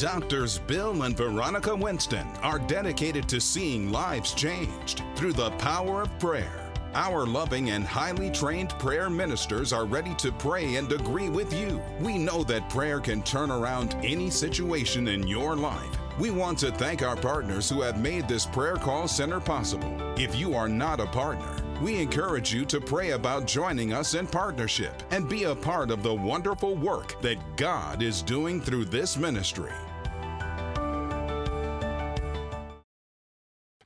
Doctors Bill and Veronica Winston are dedicated to seeing lives changed through the power of prayer. Our loving and highly trained prayer ministers are ready to pray and agree with you. We know that prayer can turn around any situation in your life. We want to thank our partners who have made this prayer call center possible. If you are not a partner, we encourage you to pray about joining us in partnership and be a part of the wonderful work that God is doing through this ministry.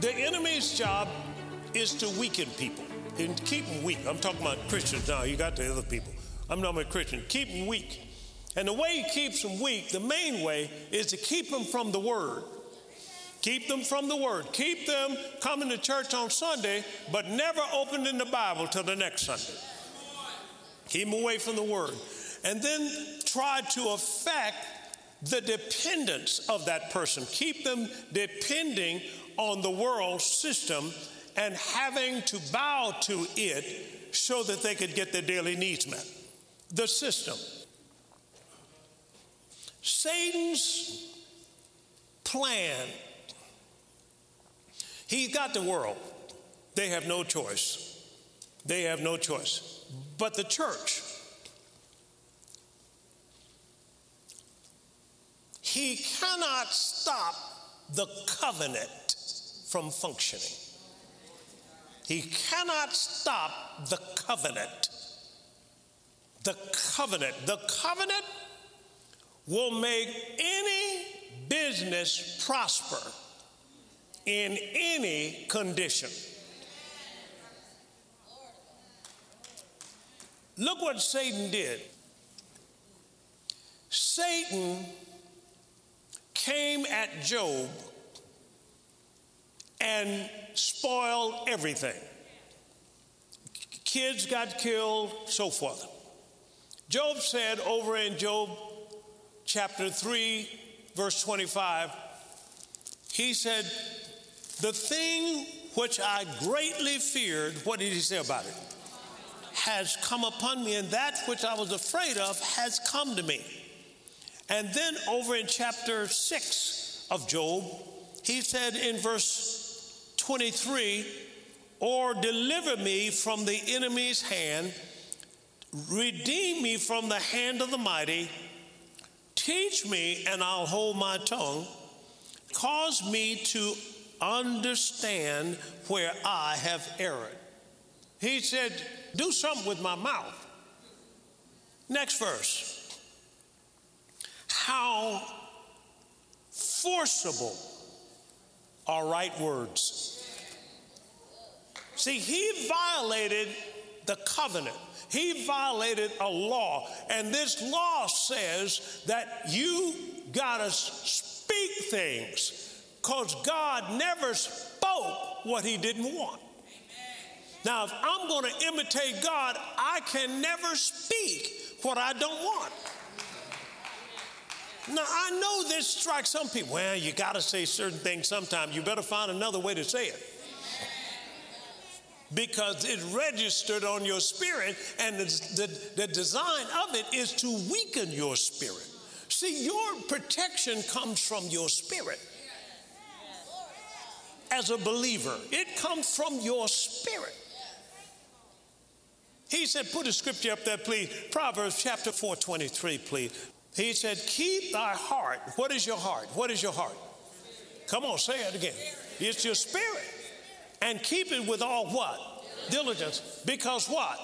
The enemy's job is to weaken people and keep them weak. I'm talking about Christians now. You got the other people. I'm talking about Christians. Keep them weak. And the way he keeps them weak, the main way, is to keep them from the Word. Keep them from the Word. Keep them coming to church on Sunday, but never opening the Bible till the next Sunday. Keep them away from the Word. And then try to affect the dependence of that person. Keep them depending on the world system and having to bow to it so that they could get their daily needs met. The system. Satan's plan. He's got the world. They have no choice. They have no choice. But the church, he cannot stop the covenant from functioning. He cannot stop the covenant. The covenant. The covenant will make any business prosper in any condition. Look what Satan did. Satan came at Job and spoiled everything. Kids got killed, so forth. Job said over in Job chapter 3, verse 25, he said, The thing which I greatly feared, what did he say about it? Has come upon me, and that which I was afraid of has come to me. And then over in chapter 6 of Job, he said in verse 23, or deliver me from the enemy's hand, redeem me from the hand of the mighty, teach me and I'll hold my tongue, cause me to understand where I have erred. He said, Do something with my mouth. Next verse. How forcible are right words. See, he violated the covenant. He violated a law. And this law says that you got to speak things because God never spoke what he didn't want. Now, if I'm going to imitate God, I can never speak what I don't want. Now, I know this strikes some people. Well, you got to say certain things sometimes. You better find another way to say it. Because it registered on your spirit, and the, the, the design of it is to weaken your spirit. See, your protection comes from your spirit as a believer, it comes from your spirit. He said, put a scripture up there, please. Proverbs chapter 4, 23, please. He said, Keep thy heart. What is your heart? What is your heart? Come on, say it again. It's your spirit. And keep it with all what? Diligence. Because what?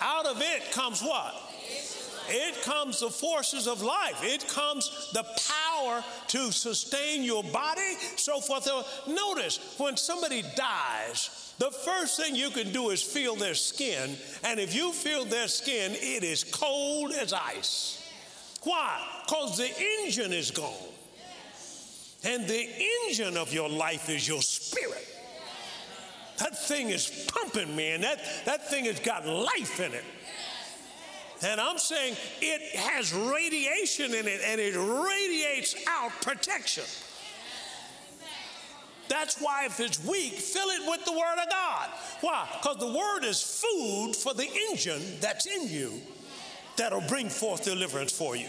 Out of it comes what? It comes the forces of life. It comes the power to sustain your body, so forth. Notice when somebody dies, the first thing you can do is feel their skin. And if you feel their skin, it is cold as ice. Why? Because the engine is gone. And the engine of your life is your spirit. That thing is pumping, man. That, that thing has got life in it. And I'm saying it has radiation in it and it radiates out protection. That's why if it's weak, fill it with the Word of God. Why? Because the Word is food for the engine that's in you that'll bring forth deliverance for you.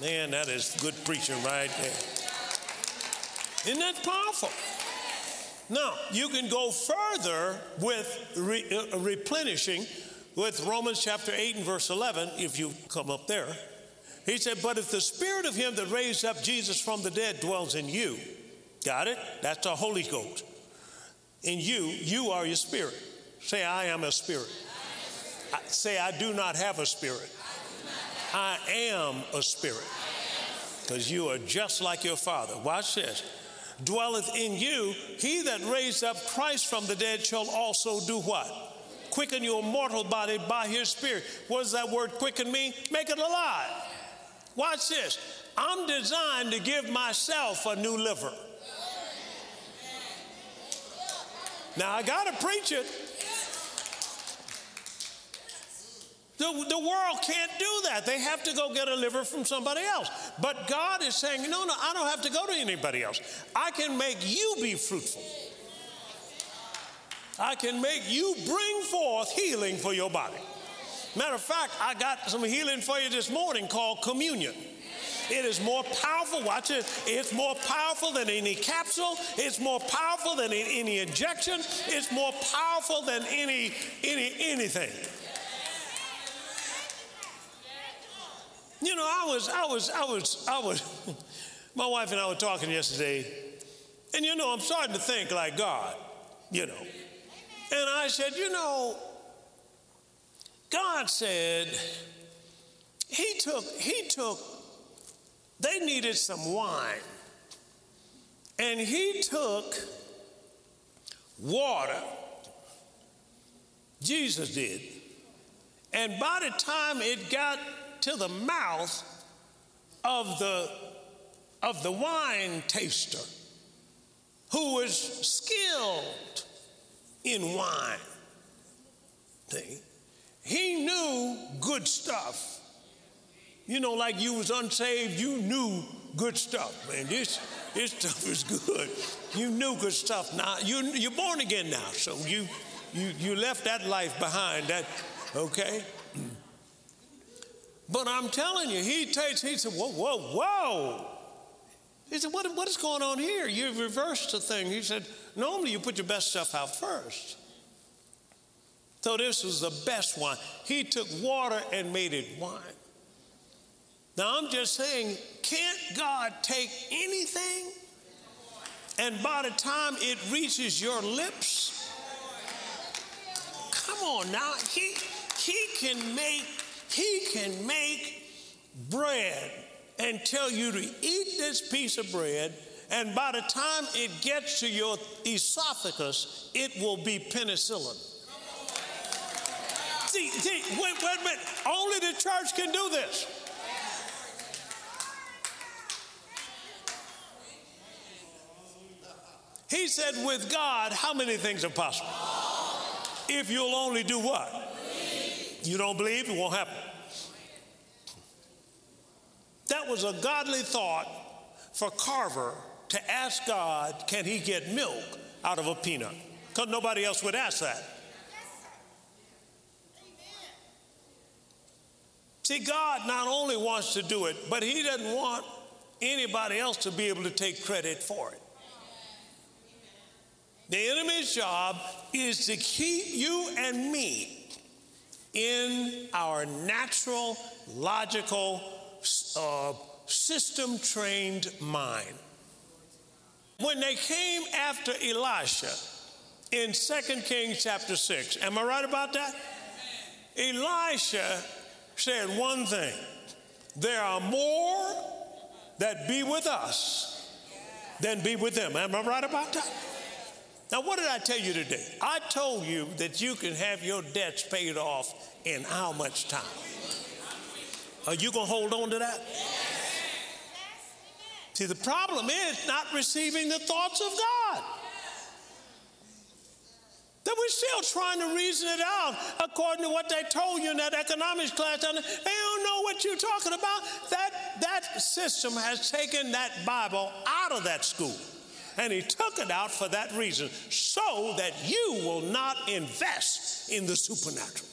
Man, that is good preaching right there. Isn't that powerful? Now, you can go further with re, uh, replenishing with Romans chapter 8 and verse 11, if you come up there. He said, But if the spirit of him that raised up Jesus from the dead dwells in you, got it? That's the Holy Ghost. In you, you are your spirit. Say, I am a spirit. I, say, I do not have a spirit. I am a spirit. Because you are just like your father. Watch this. Dwelleth in you, he that raised up Christ from the dead shall also do what? Quicken your mortal body by his spirit. What does that word quicken mean? Make it alive. Watch this. I'm designed to give myself a new liver. Now I got to preach it. The, the world can't do that. They have to go get a liver from somebody else. But God is saying, no, no, I don't have to go to anybody else. I can make you be fruitful. I can make you bring forth healing for your body. Matter of fact, I got some healing for you this morning called communion. It is more powerful. Watch it. It's more powerful than any capsule. It's more powerful than any injection. It's more powerful than any any anything. You know, I was, I was, I was, I was, my wife and I were talking yesterday, and you know, I'm starting to think like God, you know. And I said, you know, God said, He took, He took, they needed some wine. And He took water, Jesus did. And by the time it got to the mouth of the, of the wine taster who was skilled in wine. See? He knew good stuff. You know, like you was unsaved, you knew good stuff, man. This, this stuff is good. You knew good stuff. Now you, you're born again now, so you, you, you left that life behind. That, okay? But I'm telling you, he takes, he said, whoa, whoa, whoa. He said, what, what is going on here? You've reversed the thing. He said, normally you put your best stuff out first. So this was the best wine. He took water and made it wine. Now I'm just saying, can't God take anything? And by the time it reaches your lips, come on now, he, he can make he can make bread and tell you to eat this piece of bread, and by the time it gets to your esophagus, it will be penicillin. See, see, wait, wait a minute. Only the church can do this. He said, with God, how many things are possible? If you'll only do what? You don't believe, it won't happen. That was a godly thought for Carver to ask God, can he get milk out of a peanut? Because nobody else would ask that. See, God not only wants to do it, but he doesn't want anybody else to be able to take credit for it. The enemy's job is to keep you and me in our natural, logical, uh, system trained mind. When they came after Elisha in 2 Kings chapter 6, am I right about that? Elisha said one thing there are more that be with us than be with them. Am I right about that? Now, what did I tell you today? I told you that you can have your debts paid off in how much time? Are you going to hold on to that? See, the problem is not receiving the thoughts of God. That we're still trying to reason it out according to what they told you in that economics class. They don't know what you're talking about. That, that system has taken that Bible out of that school. And he took it out for that reason, so that you will not invest in the supernatural.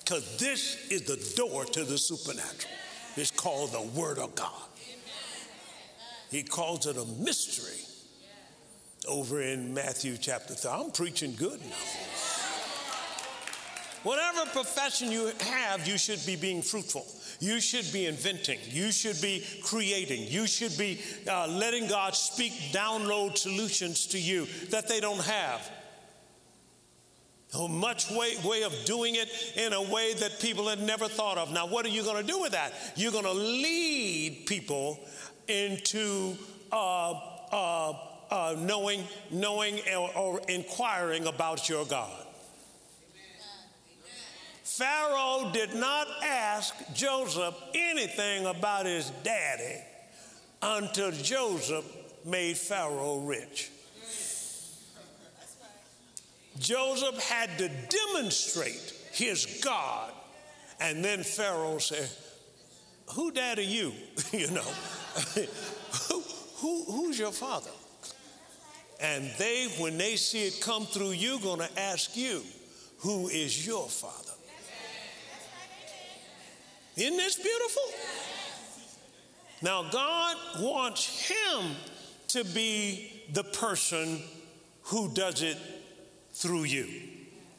Because this is the door to the supernatural. It's called the Word of God. He calls it a mystery over in Matthew chapter 3. I'm preaching good now. Whatever profession you have, you should be being fruitful. You should be inventing. You should be creating. You should be uh, letting God speak, download solutions to you that they don't have. A much way, way of doing it in a way that people had never thought of. Now, what are you going to do with that? You're going to lead people into uh, uh, uh, knowing, knowing or, or inquiring about your God. Pharaoh did not ask Joseph anything about his daddy until Joseph made Pharaoh rich. Joseph had to demonstrate his God. And then Pharaoh said, Who dad are you? you know, who, who, who's your father? And they, when they see it come through you, to ask you, Who is your father? Isn't this beautiful? Now, God wants him to be the person who does it through you.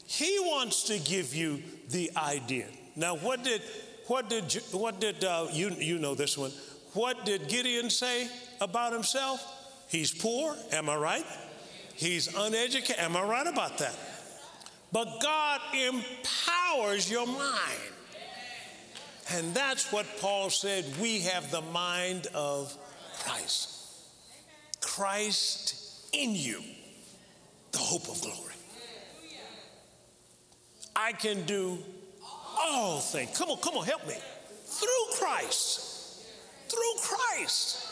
He wants to give you the idea. Now, what did what did what did uh, you you know this one? What did Gideon say about himself? He's poor. Am I right? He's uneducated. Am I right about that? But God empowers your mind. And that's what Paul said we have the mind of Christ. Christ in you, the hope of glory. I can do all things. Come on, come on, help me. Through Christ. Through Christ.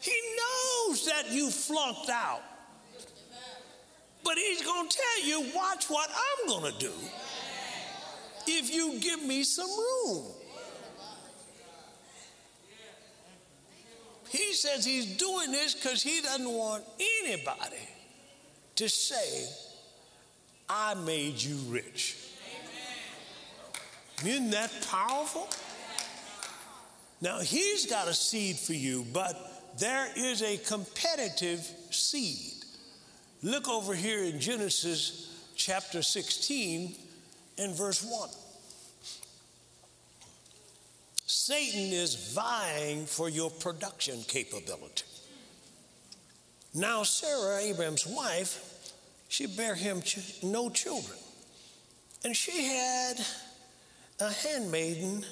He knows that you flunked out. But he's going to tell you, watch what I'm going to do if you give me some room. He says he's doing this because he doesn't want anybody to say, I made you rich. Isn't that powerful? Now, he's got a seed for you, but there is a competitive seed. Look over here in Genesis chapter 16 and verse 1. Satan is vying for your production capability. Now, Sarah, Abraham's wife, she bare him no children. And she had a handmaiden,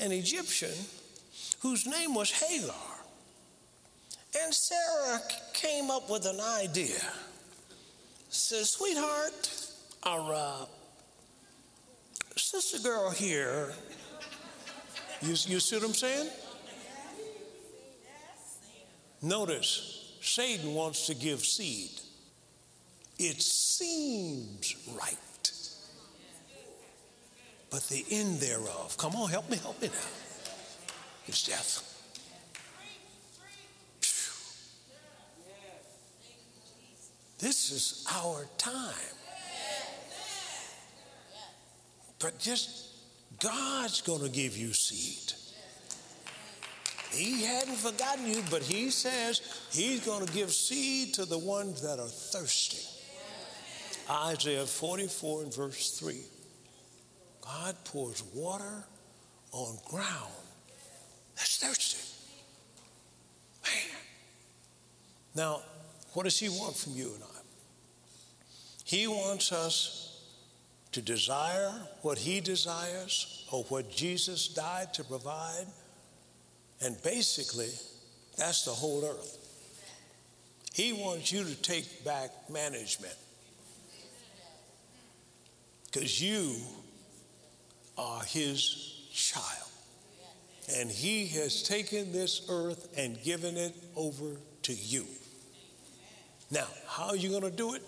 an Egyptian, whose name was Hagar. And Sarah came up with an idea. Says, sweetheart, our uh, sister girl here, you, you see what I'm saying? Notice, Satan wants to give seed it seems right. But the end thereof, come on, help me, help me now, is death. This is our time. But just God's going to give you seed. He hadn't forgotten you, but He says He's going to give seed to the ones that are thirsty. Isaiah 44 and verse 3. God pours water on ground that's thirsty. Man. Now, what does He want from you and I? He wants us to desire what He desires or what Jesus died to provide. And basically, that's the whole earth. He wants you to take back management because you are his child. and He has taken this earth and given it over to you. Now, how are you going to do it?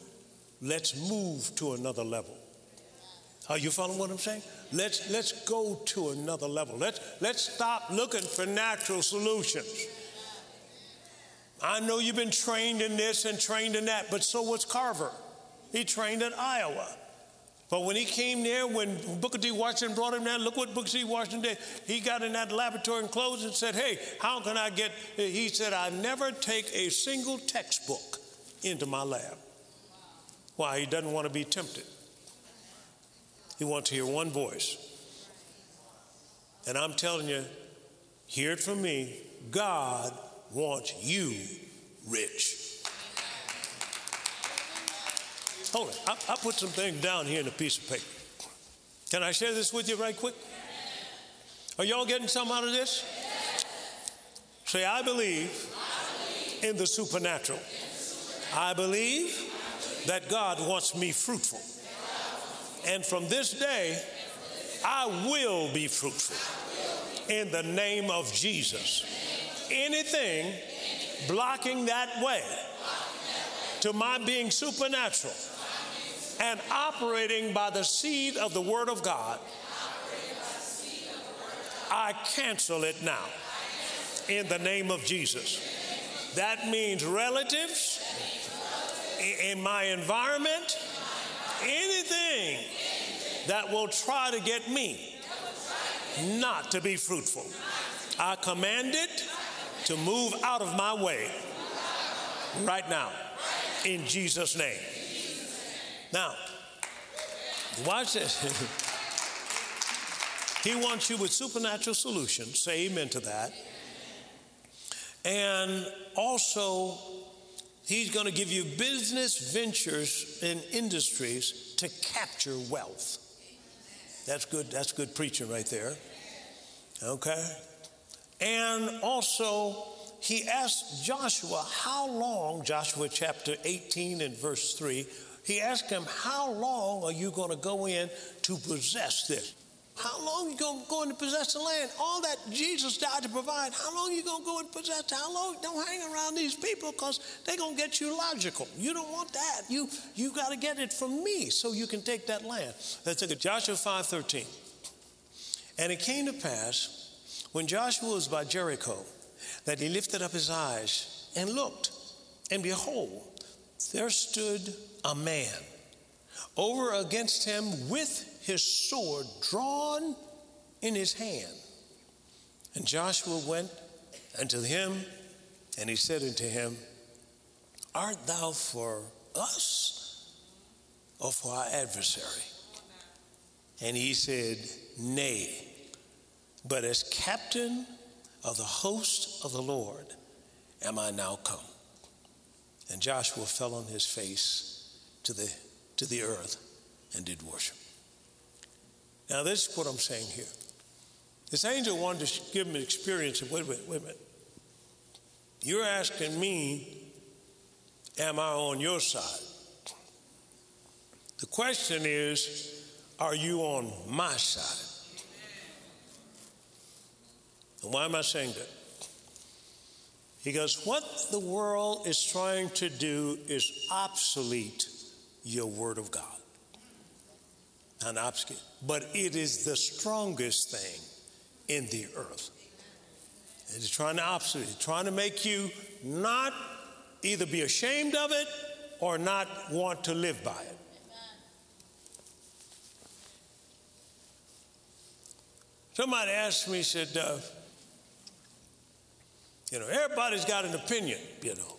Let's move to another level. Are you following what I'm saying? Let's let's go to another level. Let's let's stop looking for natural solutions. I know you've been trained in this and trained in that, but so was Carver. He trained at Iowa. But when he came there, when Booker T. Washington brought him there, look what Booker T. Washington did. He got in that laboratory and closed and said, Hey, how can I get? He said, I never take a single textbook into my lab. Why? He doesn't want to be tempted. He wants to hear one voice. And I'm telling you, hear it from me God wants you rich. Hold it. I, I put some things down here in a piece of paper. Can I share this with you right quick? Are y'all getting some out of this? Say, I believe in the supernatural. I believe that God wants me fruitful. And from this day, I will be fruitful in the name of Jesus. Anything blocking that way to my being supernatural and operating by the seed of the Word of God, I cancel it now in the name of Jesus. That means relatives in my environment, anything that will try to get me not to be fruitful. I command it to move out of my way right now in Jesus' name. Now, watch this. he wants you with supernatural solutions. Say amen to that. And also, he's going to give you business ventures and industries to capture wealth. That's good. That's good preaching right there. Okay. And also, he asked Joshua, How long, Joshua chapter 18 and verse 3, he asked him, How long are you going to go in to possess this? How long you going to go to possess the land? All that Jesus died to provide, how long you going to go and possess it? How long? Don't hang around these people because they're going to get you logical. You don't want that. You, you got to get it from me so you can take that land. Let's look at Joshua 5.13. And it came to pass when Joshua was by Jericho that he lifted up his eyes and looked, and behold, there stood a man over against him with his sword drawn in his hand. And Joshua went unto him, and he said unto him, Art thou for us or for our adversary? And he said, Nay, but as captain of the host of the Lord am I now come. And Joshua fell on his face to the, to the earth and did worship. Now, this is what I'm saying here. This angel wanted to give him an experience of wait wait a minute. You're asking me, am I on your side? The question is, are you on my side? And why am I saying that? Because what the world is trying to do is obsolete your Word of God. Not obsolete, but it is the strongest thing in the earth. It is trying to obsolete, trying to make you not either be ashamed of it or not want to live by it. Somebody asked me, said, uh, you know, everybody's got an opinion, you know.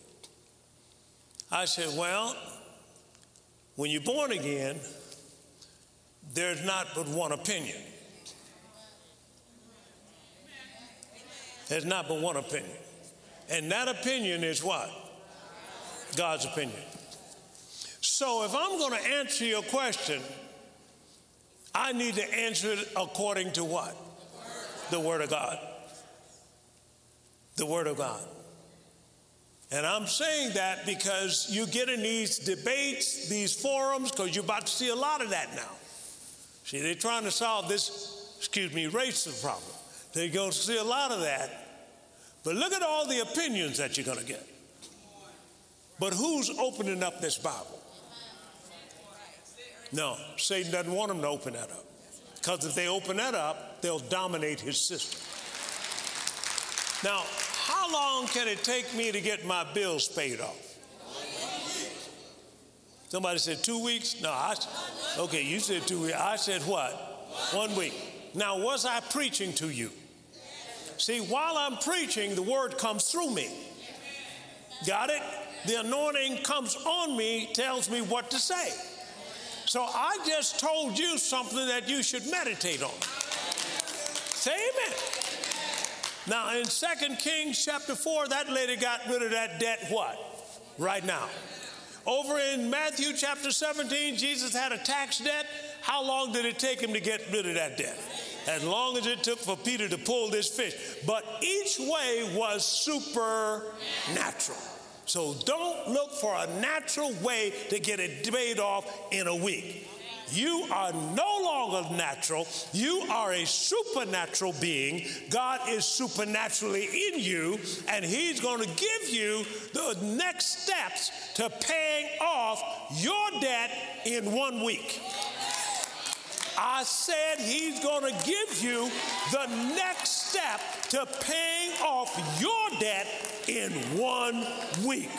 I said, well, when you're born again, there's not but one opinion. There's not but one opinion. And that opinion is what? God's opinion. So if I'm going to answer your question, I need to answer it according to what? The Word of God. The Word of God. And I'm saying that because you get in these debates, these forums, because you're about to see a lot of that now. See, they're trying to solve this, excuse me, racial problem. They're going to see a lot of that. But look at all the opinions that you're going to get. But who's opening up this Bible? No, Satan doesn't want them to open that up. Because if they open that up, they'll dominate his system. Now, how long can it take me to get my bills paid off? Somebody said two weeks? No, I, okay, you said two weeks. I said what? One week. Now, was I preaching to you? See, while I'm preaching, the word comes through me. Got it? The anointing comes on me, tells me what to say. So I just told you something that you should meditate on. Say amen. Now in 2 Kings chapter 4, that lady got rid of that debt what? Right now. Over in Matthew chapter 17, Jesus had a tax debt. How long did it take him to get rid of that debt? As long as it took for Peter to pull this fish. But each way was supernatural. So don't look for a natural way to get it paid off in a week. You are no longer natural. You are a supernatural being. God is supernaturally in you, and He's going to give you the next steps to paying off your debt in one week. I said he's going to give you the next step to paying off your debt in one week.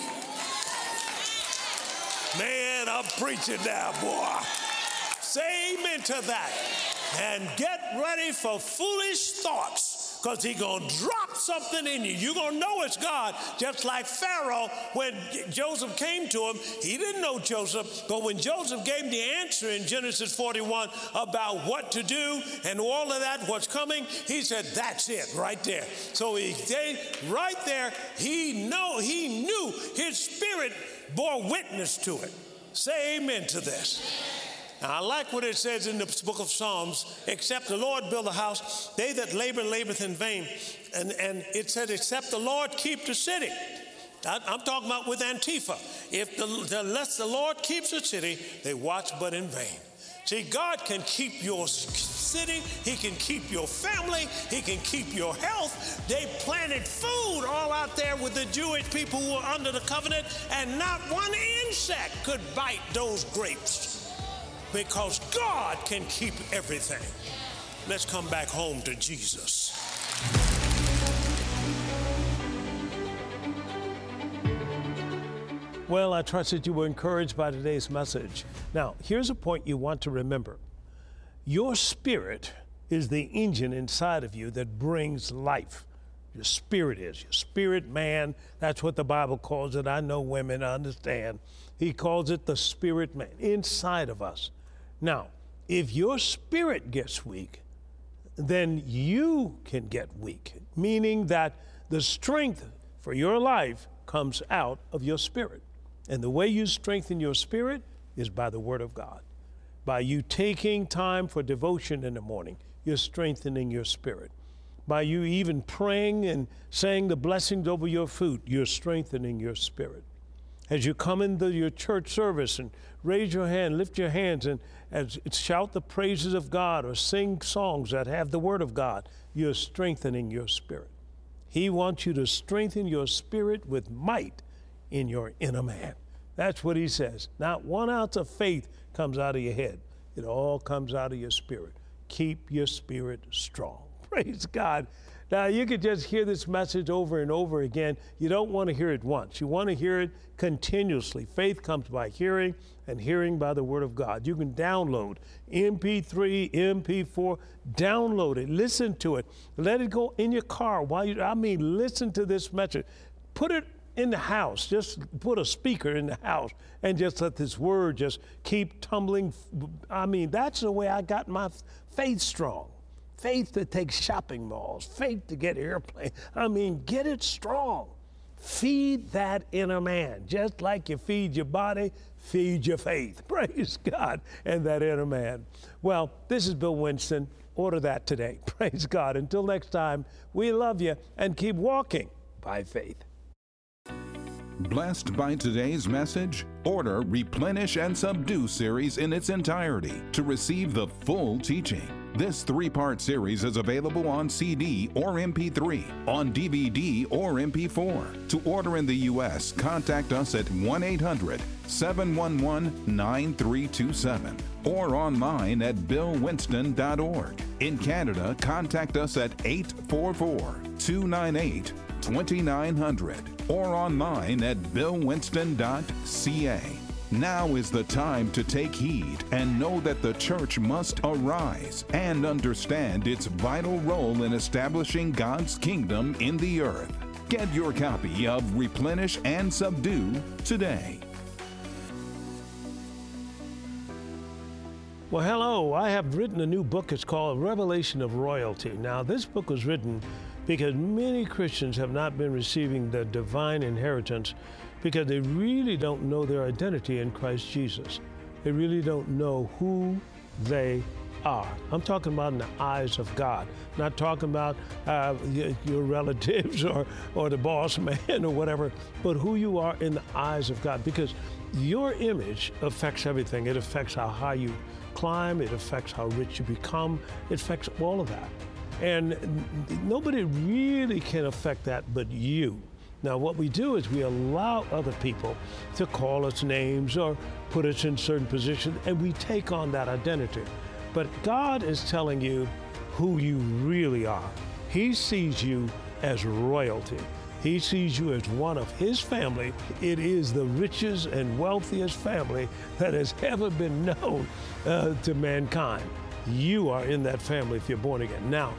Man, I'm preaching now, boy. Say amen to that. And get ready for foolish thoughts because he going to drop something in you. You're going to know it's God. Just like Pharaoh, when Joseph came to him, he didn't know Joseph, but when Joseph gave the answer in Genesis 41 about what to do and all of that, what's coming, he said, That's it right there. So he they, right there, he know he knew his spirit bore witness to it. Say amen to this. Now, I like what it says in the book of Psalms except the Lord build a house, they that labor laboreth in vain. And, and it said, except the Lord keep the city. I, am talking about with Antifa. If the, unless the Lord keeps the city, they watch but in vain. See, God can keep your city, He can keep your family, He can keep your health. They planted food all out there with the Jewish people who were under the covenant, and not one insect could bite those grapes because God can keep everything. Let's come back home to Jesus. Well, I trust that you were encouraged by today's message. Now, here's a point you want to remember your spirit is the engine inside of you that brings life. Your spirit is, your spirit man. That's what the Bible calls it. I know women understand. He calls it the spirit man inside of us. Now, if your spirit gets weak, then you can get weak, meaning that the strength for your life comes out of your spirit. And the way you strengthen your spirit is by the Word of God. By you taking time for devotion in the morning, you're strengthening your spirit. By you even praying and saying the blessings over your food, you're strengthening your spirit. As you come into your church service and raise your hand, lift your hands, and, and shout the praises of God or sing songs that have the Word of God, you're strengthening your spirit. He wants you to strengthen your spirit with might in your inner man. That's what he says. Not one ounce of faith comes out of your head, it all comes out of your spirit. Keep your spirit strong. Praise God. Now, you could just hear this message over and over again. You don't want to hear it once, you want to hear it continuously. Faith comes by hearing, and hearing by the Word of God. You can download MP3, MP4, download it, listen to it, let it go in your car while you, I mean, listen to this message. Put it in the house, just put a speaker in the house and just let this word just keep tumbling. I mean, that's the way I got my faith strong faith to take shopping malls, faith to get airplanes. I mean, get it strong. Feed that inner man. Just like you feed your body, feed your faith. Praise God and that inner man. Well, this is Bill Winston. Order that today. Praise God. Until next time, we love you and keep walking by faith. Blessed by today's message? Order Replenish and Subdue series in its entirety to receive the full teaching. This three part series is available on CD or MP3, on DVD or MP4. To order in the U.S., contact us at 1 800 711 9327 or online at billwinston.org. In Canada, contact us at 844 298 2900 or online at billwinston.ca. Now is the time to take heed and know that the church must arise and understand its vital role in establishing God's kingdom in the earth. Get your copy of Replenish and Subdue today. Well, hello. I have written a new book. It's called Revelation of Royalty. Now, this book was written because many Christians have not been receiving the divine inheritance because they really don't know their identity in Christ Jesus. They really don't know who they are. I'm talking about in the eyes of God, not talking about uh, your relatives or, or the boss man or whatever, but who you are in the eyes of God because your image affects everything. It affects how high you climb, it affects how rich you become, it affects all of that. And nobody really can affect that but you. Now, what we do is we allow other people to call us names or put us in certain positions, and we take on that identity. But God is telling you who you really are. He sees you as royalty. He sees you as one of His family. It is the richest and wealthiest family that has ever been known uh, to mankind. You are in that family if you're born again. Now,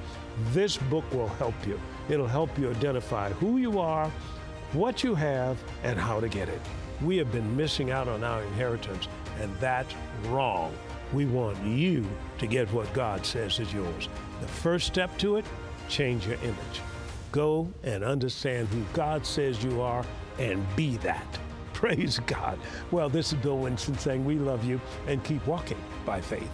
this book will help you. It'll help you identify who you are, what you have, and how to get it. We have been missing out on our inheritance, and that's wrong. We want you to get what God says is yours. The first step to it, change your image. Go and understand who God says you are and be that. Praise God. Well, this is Bill Winston saying we love you and keep walking by faith.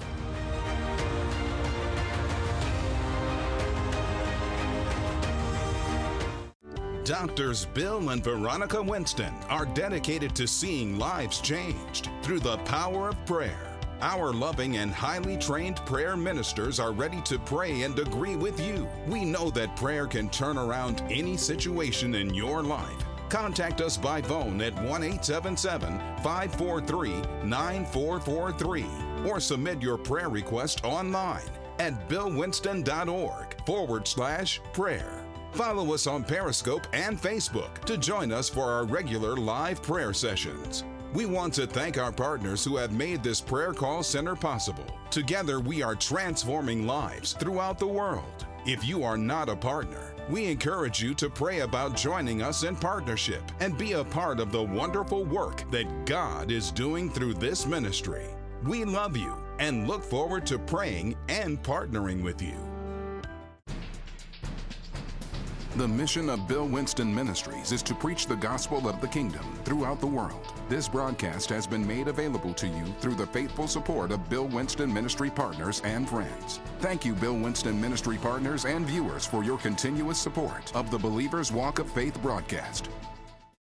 Doctors Bill and Veronica Winston are dedicated to seeing lives changed through the power of prayer. Our loving and highly trained prayer ministers are ready to pray and agree with you. We know that prayer can turn around any situation in your life. Contact us by phone at 1 877 543 9443 or submit your prayer request online at billwinston.org forward slash prayer. Follow us on Periscope and Facebook to join us for our regular live prayer sessions. We want to thank our partners who have made this prayer call center possible. Together, we are transforming lives throughout the world. If you are not a partner, we encourage you to pray about joining us in partnership and be a part of the wonderful work that God is doing through this ministry. We love you and look forward to praying and partnering with you. The mission of Bill Winston Ministries is to preach the gospel of the kingdom throughout the world. This broadcast has been made available to you through the faithful support of Bill Winston Ministry partners and friends. Thank you, Bill Winston Ministry partners and viewers, for your continuous support of the Believer's Walk of Faith broadcast.